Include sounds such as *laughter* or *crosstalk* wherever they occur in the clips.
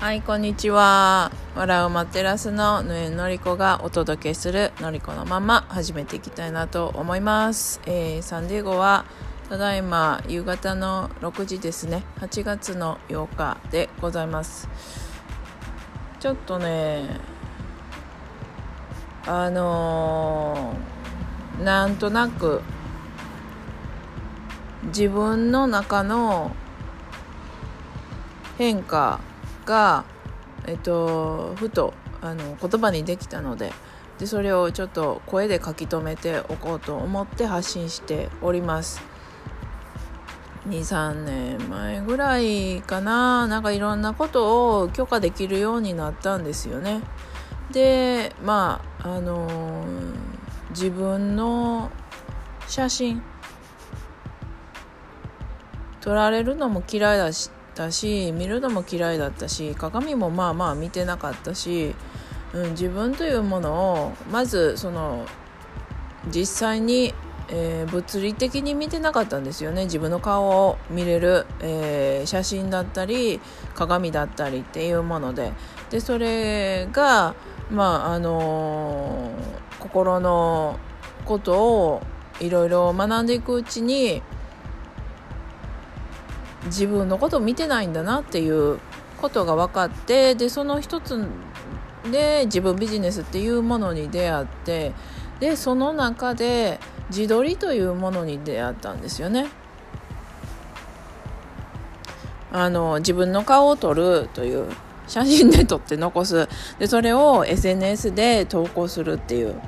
はい、こんにちは。笑うマテラスのぬえのりこがお届けするのりこのまま始めていきたいなと思います。えー、サンディエゴはただいま夕方の6時ですね。8月の8日でございます。ちょっとね、あのーなんとなく自分の中の変化が、えっと、ふとあの言葉にできたのででそれをちょっと声で書き留めておこうと思って発信しております。23年前ぐらいかな。なんかいろんなことを許可できるようになったんですよね。でまああのー自分の写真撮られるのも嫌いだしだし見るのも嫌いだったし鏡もまあまあ見てなかったし、うん、自分というものをまずその実際に、えー物理的に見てなかったんですよね。自分の顔を見れる、えー写真だったり鏡だったりっていうもので。でそれがまああのー心のことをいろいろ学んでいくうちに自分のことを見てないんだなっていうことが分かってでその一つで自分ビジネスっていうものに出会ってでその中で自撮りというものに出会ったんですよね。あの自分の顔を撮るという写真で撮って残すでそれを SNS で投稿するっていう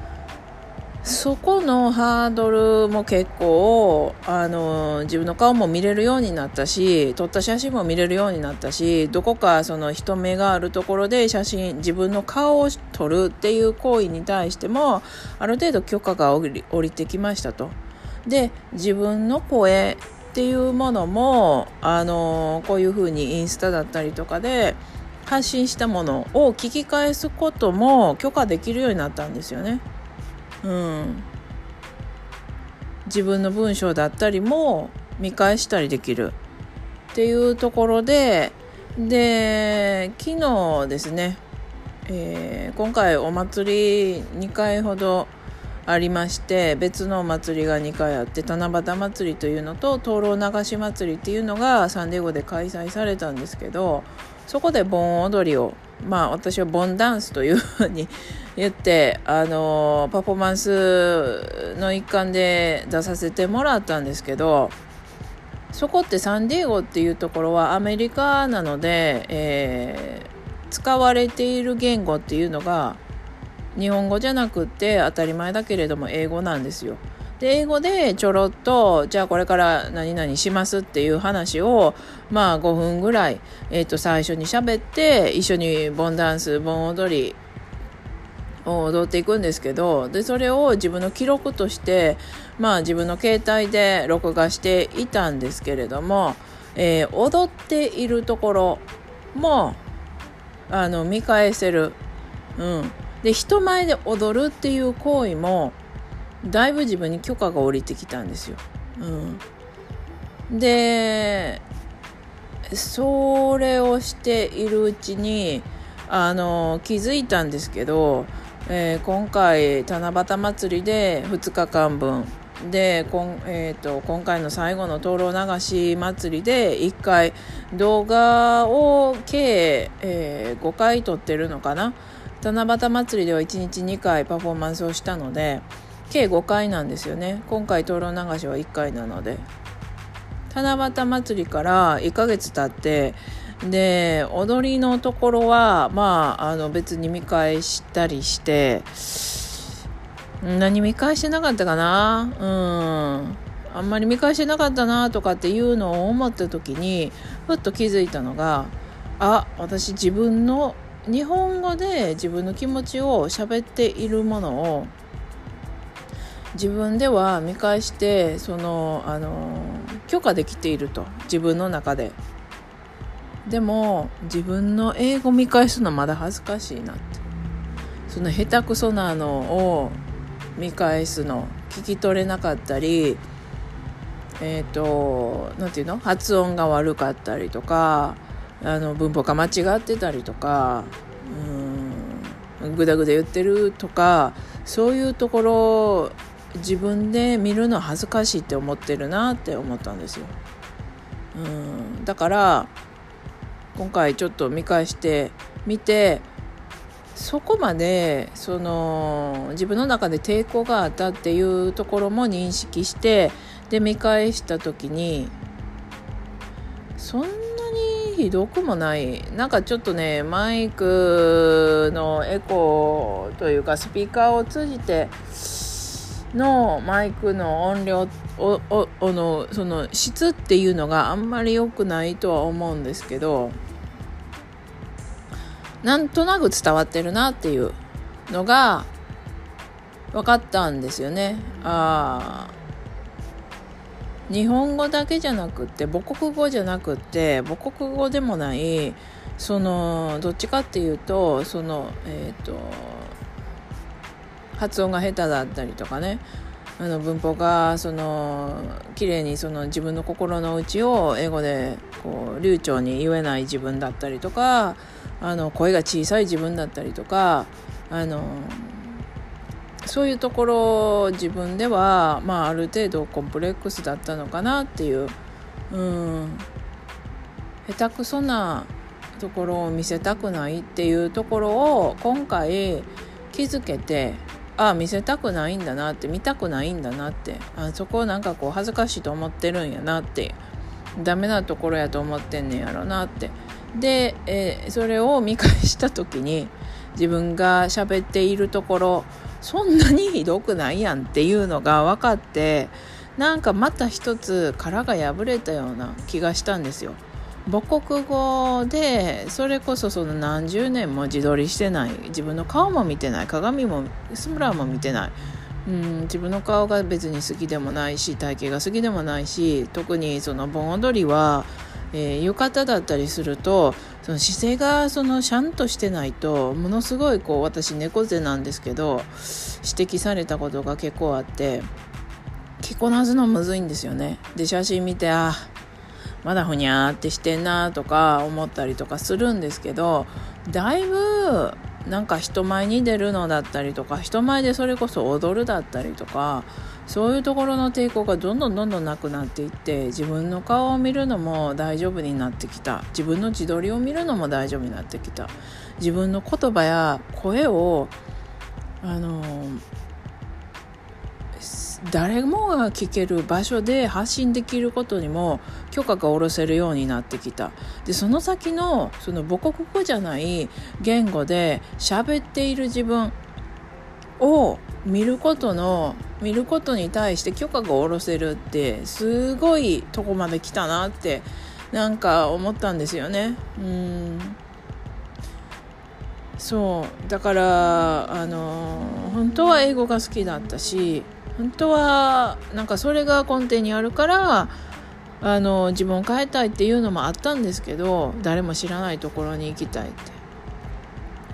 そこのハードルも結構あの自分の顔も見れるようになったし撮った写真も見れるようになったしどこかその人目があるところで写真自分の顔を撮るっていう行為に対してもある程度許可が下り下りてきましたと。で自分の声っていうものもあのこういうふうにインスタだったりとかで発信したものを聞き返すことも許可できるようになったんですよね。うん、自分の文章だったりも見返したりできるっていうところでで昨日ですね、えー今回お祭り2回ほどありまして別のお祭りが2回あって七夕祭りというのと灯籠流し祭りっていうのがサンディエゴで開催されたんですけどそこで盆踊りをまあ私は盆ダンスというふうに言ってあのパフォーマンスの一環で出させてもらったんですけどそこってサンディエゴっていうところはアメリカなので、えー使われている言語っていうのが日本語じゃなくって当たり前だけれども英語なんですよ。で英語でちょろっとじゃあこれから何々しますっていう話をまあ5分ぐらい、えー、と最初に喋って一緒に盆ダンス盆踊りを踊っていくんですけどでそれを自分の記録としてまあ自分の携帯で録画していたんですけれども、えー踊っているところもあの見返せる。うん、で人前で踊るっていう行為もだいぶ自分に許可が下りてきたんですよ。うん、でそれをしているうちにあの気づいたんですけど、えー今回七夕祭りで2日間分。でこん、えー、と今回の最後の灯籠流し祭りで1回動画を計、え5回撮ってるのかな。七夕祭りでは1日2回パフォーマンスをしたので計5回なんですよね。今回灯籠流しは1回なので。七夕祭りから1ヶ月経ってで踊りのところはまああの別に見返したりして何見返してなかったかな？うん。あんまり見返してなかったなとかっていうのを思った時にふっと気づいたのがあ私自分の日本語で自分の気持ちを喋っているものを自分では見返してそのあの許可できていると。自分の中で。でも自分の英語見返すのまだ恥ずかしいなって。その下手くそなのを見返すの聞き取れなかったりえっ、となんていうの？発音が悪かったりとかあの文法が間違ってたりとかうんグダグダ言ってるとかそういうところ自分で見るの恥ずかしいって思ってるなって思ったんですよ。うんだから今回ちょっと見返してみてそこまでその自分の中で抵抗があったっていうところも認識してで見返した時にそんなにひどくもないなんかちょっとねマイクのエコーというかスピーカーを通じてのマイクの音量おおおのその質っていうのがあんまり良くないとは思うんですけどなんとなく伝わってるなっていうのが分かったんですよね。あ日本語だけじゃなくて母国語じゃなくて母国語でもないそのどっちかっていうとそのえっ、ー、と発音が下手だったりとかね。あの文法がその綺麗にその自分の心の内を英語でこう流暢に言えない自分だったりとかあの声が小さい自分だったりとかあのそういうところ自分では、まあ、ある程度コンプレックスだったのかなっていう、うん、下手くそなところを見せたくないっていうところを今回気づけてああ見せたくないんだなって見たくないんだなってあそこをなんかこう恥ずかしいと思ってるんやなってダメなところやと思ってんねやろなってで、えー、それを見返した時に自分が喋っているところそんなにひどくないやんっていうのが分かってなんかまた一つ殻が破れたような気がしたんですよ。母国語でそれこそその何十年も自撮りしてない。自分の顔も見てない。鏡もスムラーも見てない。うん自分の顔が別に好きでもないし体型が好きでもないし特にその盆踊りは、えー、浴衣だったりするとその姿勢がそのシャンとしてないとものすごいこう私猫背なんですけど指摘されたことが結構あって着こなすのむずいんですよね。で写真見てあまだふにゃーってしてんなーとか思ったりとかするんですけどだいぶなんか人前に出るのだったりとか人前でそれこそ踊るだったりとかそういうところの抵抗がどんどんどんどんなくなっていって自分の顔を見るのも大丈夫になってきた。自分の自撮りを見るのも大丈夫になってきた。自分の言葉や声をあの誰もが聞ける場所で発信できることにも許可が下ろせるようになってきた。でその先のその母国語じゃない言語で喋っている自分を見ることの見ることに対して許可が下ろせるってすごいとこまで来たなってなんか思ったんですよね。うん。そう。だからあの本当は英語が好きだったし本当はなんかそれが根底にあるからあの自分を変えたいっていうのもあったんですけど誰も知らないところに行きたいって。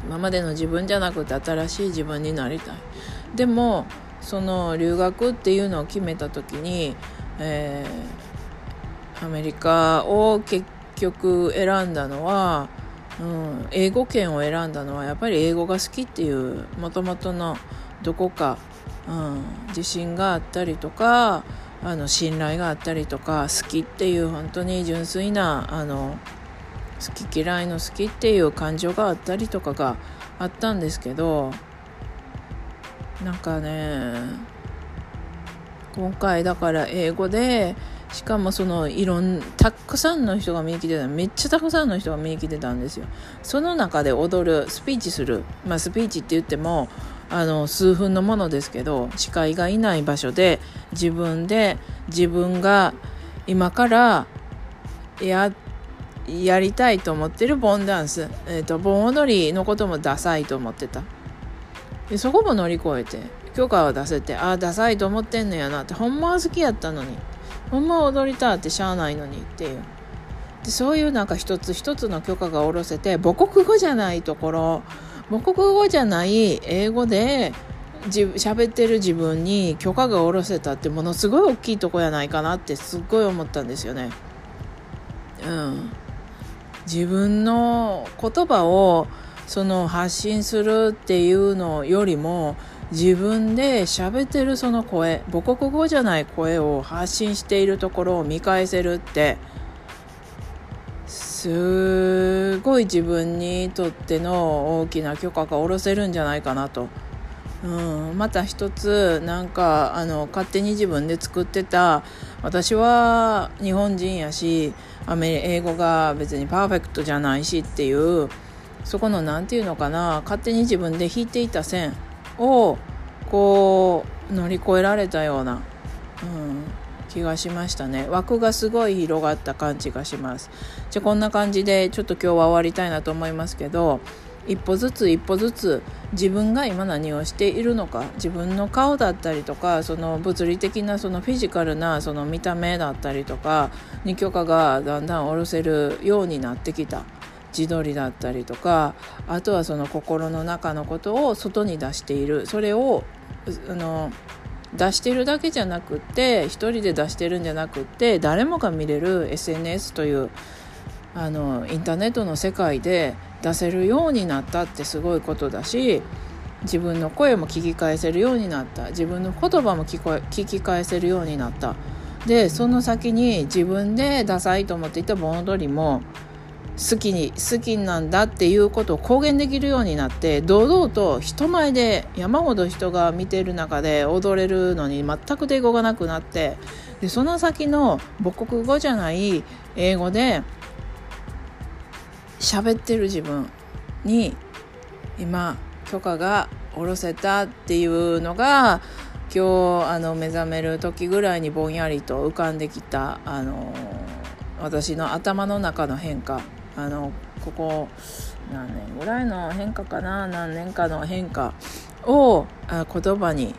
今までの自分じゃなくて新しい自分になりたい。でもその留学っていうのを決めた時に、えー、アメリカを結局選んだのは、うん、英語圏を選んだのはやっぱり英語が好きっていうもともとのどこかうん、自信があったりとかあの信頼があったりとか好きっていう本当に純粋なあの好き嫌いの好きっていう感情があったりとかがあったんですけどなんかね今回だから英語でしかもそのいろんたくさんの人が見に来てためっちゃたくさんの人が見に来てたんですよ。その中で踊るスピーチするまあスピーチって言ってもあの数分のものですけど司会がいない場所で自分で自分が今からややりたいと思ってるボンダンス、えーと、盆踊りのこともダサいと思ってた。でそこも乗り越えて許可を出せてああダサいと思ってんのやなってほんまは好きやったのにほんまは踊りたってしゃあないのにっていう。でそういうなんか一つ一つの許可が下ろせて母国語じゃないところ母国語じゃない英語で喋ってる自分に許可が下ろせたってものすごい大きいとこやないかなってすっごい思ったんですよね。うん。自分の言葉をその発信するっていうのよりも自分で喋ってるその声母国語じゃない声を発信しているところを見返せるってすごい自分にとっての大きな許可が下ろせるんじゃないかなと。うん、また一つなんかあの勝手に自分で作ってた私は日本人やしアメ英語が別にパーフェクトじゃないしっていうそこの何て言うのかな勝手に自分で引いていた線をこう乗り越えられたような、うん、気がしましたね。枠がすごい広がった感じがします。じゃこんな感じでちょっと今日は終わりたいなと思いますけど一歩ずつ一歩ずつ自分が今何をしているのか自分の顔だったりとかその物理的なそのフィジカルなその見た目だったりとかに許可がだんだん下ろせるようになってきた。自撮りだったりとかあとはその心の中のことを外に出している。それをあの出してるだけじゃなくって一人で出してるんじゃなくって誰もが見れる SNS というあのインターネットの世界で出せるようになったってすごいことだし自分の声も聞き返せるようになった。自分の言葉も聞こ聞き返せるようになった。でその先に自分でダサいと思っていた盆踊りも好きに好きなんだっていうことを公言できるようになって堂々と人前で山ほど人が見てる中で踊れるのに全く抵抗がなくなってでその先の母国語じゃない英語で喋ってる自分に今許可が下ろせたっていうのが今日あの目覚める時ぐらいにぼんやりと浮かんできたあの私の頭の中の変化。あのここ何年ぐらいの変化かな？何年かの変化をあ言葉に。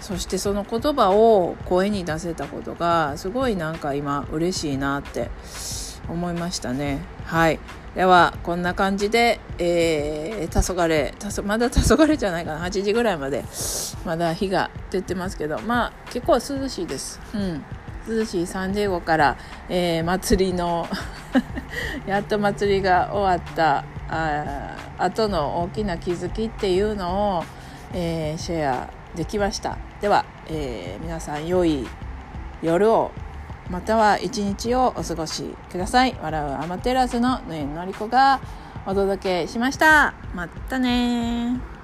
そしてその言葉を声に出せたことがすごいなんか今嬉しいなって思いましたね。はい。ではこんな感じで、えー、黄昏たまだ黄昏じゃないかな。8時ぐらいまでまだ日が出てますけどまあ結構涼しいです。うん。涼しいサンディエゴから、えー、祭りの *laughs* やっと祭りが終わったあ後の大きな気づきっていうのを、えー、シェアできました。では、えー、皆さん良い夜をまたは一日をお過ごしください。笑うアマテラスのぬえのりこがお届けしました。またね